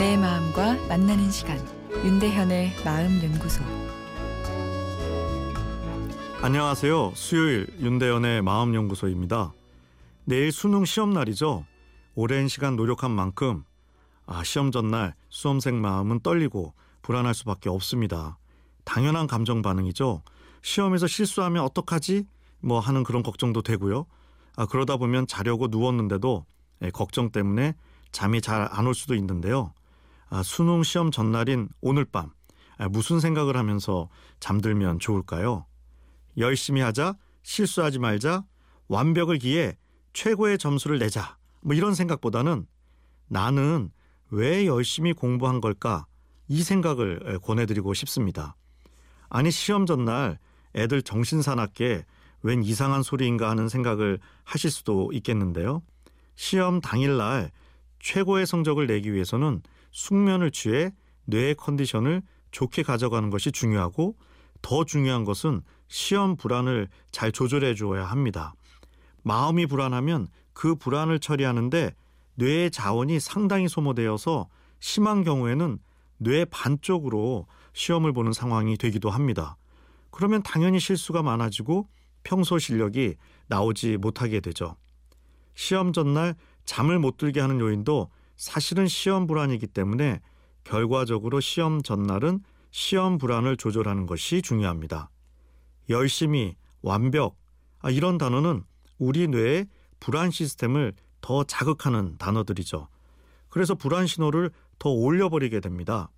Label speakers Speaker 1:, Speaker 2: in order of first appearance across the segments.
Speaker 1: 내 마음과 만나는 시간 윤대현의 마음 연구소
Speaker 2: 안녕하세요. 수요일 윤대현의 마음 연구소입니다. 내일 수능 시험 날이죠. 오랜 시간 노력한 만큼 아, 시험 전날 수험생 마음은 떨리고 불안할 수밖에 없습니다. 당연한 감정 반응이죠. 시험에서 실수하면 어떡하지? 뭐 하는 그런 걱정도 되고요. 아, 그러다 보면 자려고 누웠는데도 예, 걱정 때문에 잠이 잘 안 올 수도 있는데요. 아, 수능 시험 전날인 오늘 밤 아, 무슨 생각을 하면서 잠들면 좋을까요? 열심히 하자, 실수하지 말자, 완벽을 기해 최고의 점수를 내자. 뭐 이런 생각보다는 나는 왜 열심히 공부한 걸까? 이 생각을 권해드리고 싶습니다. 아니 시험 전날 애들 정신 사납게 웬 이상한 소리인가 하는 생각을 하실 수도 있겠는데요. 시험 당일날 최고의 성적을 내기 위해서는 숙면을 취해 뇌의 컨디션을 좋게 가져가는 것이 중요하고 더 중요한 것은 시험 불안을 잘 조절해 주어야 합니다. 마음이 불안하면 그 불안을 처리하는데 뇌의 자원이 상당히 소모되어서 심한 경우에는 뇌 반쪽으로 시험을 보는 상황이 되기도 합니다. 그러면 당연히 실수가 많아지고 평소 실력이 나오지 못하게 되죠. 시험 전날 잠을 못 들게 하는 요인도 사실은 시험 불안이기 때문에 결과적으로 시험 전날은 시험 불안을 조절하는 것이 중요합니다. 열심히, 완벽, 아, 이런 단어는 우리 뇌의 불안 시스템을 더 자극하는 단어들이죠. 그래서 불안 신호를 더 올려버리게 됩니다.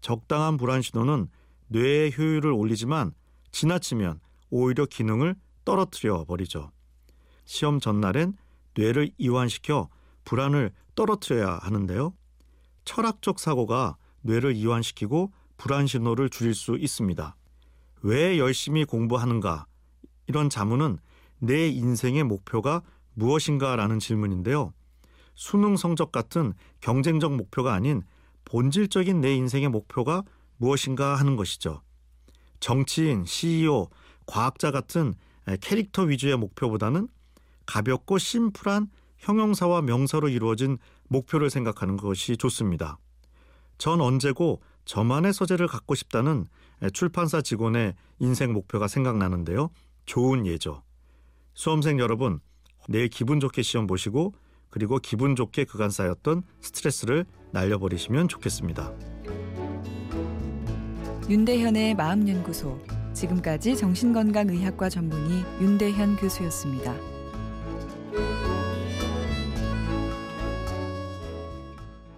Speaker 2: 적당한 불안 신호는 뇌의 효율을 올리지만 지나치면 오히려 기능을 떨어뜨려 버리죠. 시험 전날엔 뇌를 이완시켜 불안을 떨어뜨려야 하는데요. 철학적 사고가 뇌를 이완시키고 불안 신호를 줄일 수 있습니다. 왜 열심히 공부하는가? 이런 자문은 내 인생의 목표가 무엇인가라는 질문인데요. 수능 성적 같은 경쟁적 목표가 아닌 본질적인 내 인생의 목표가 무엇인가 하는 것이죠. 정치인, CEO, 과학자 같은 캐릭터 위주의 목표보다는 가볍고 심플한 형용사와 명사로 이루어진 목표를 생각하는 것이 좋습니다. 전 언제고 저만의 서재를 갖고 싶다는 출판사 직원의 인생 목표가 생각나는데요. 좋은 예죠. 수험생 여러분, 내일 기분 좋게 시험 보시고 그리고 기분 좋게 그간 쌓였던 스트레스를 날려버리시면 좋겠습니다.
Speaker 1: 윤대현의 마음연구소 지금까지 정신건강의학과 전문의 윤대현 교수였습니다.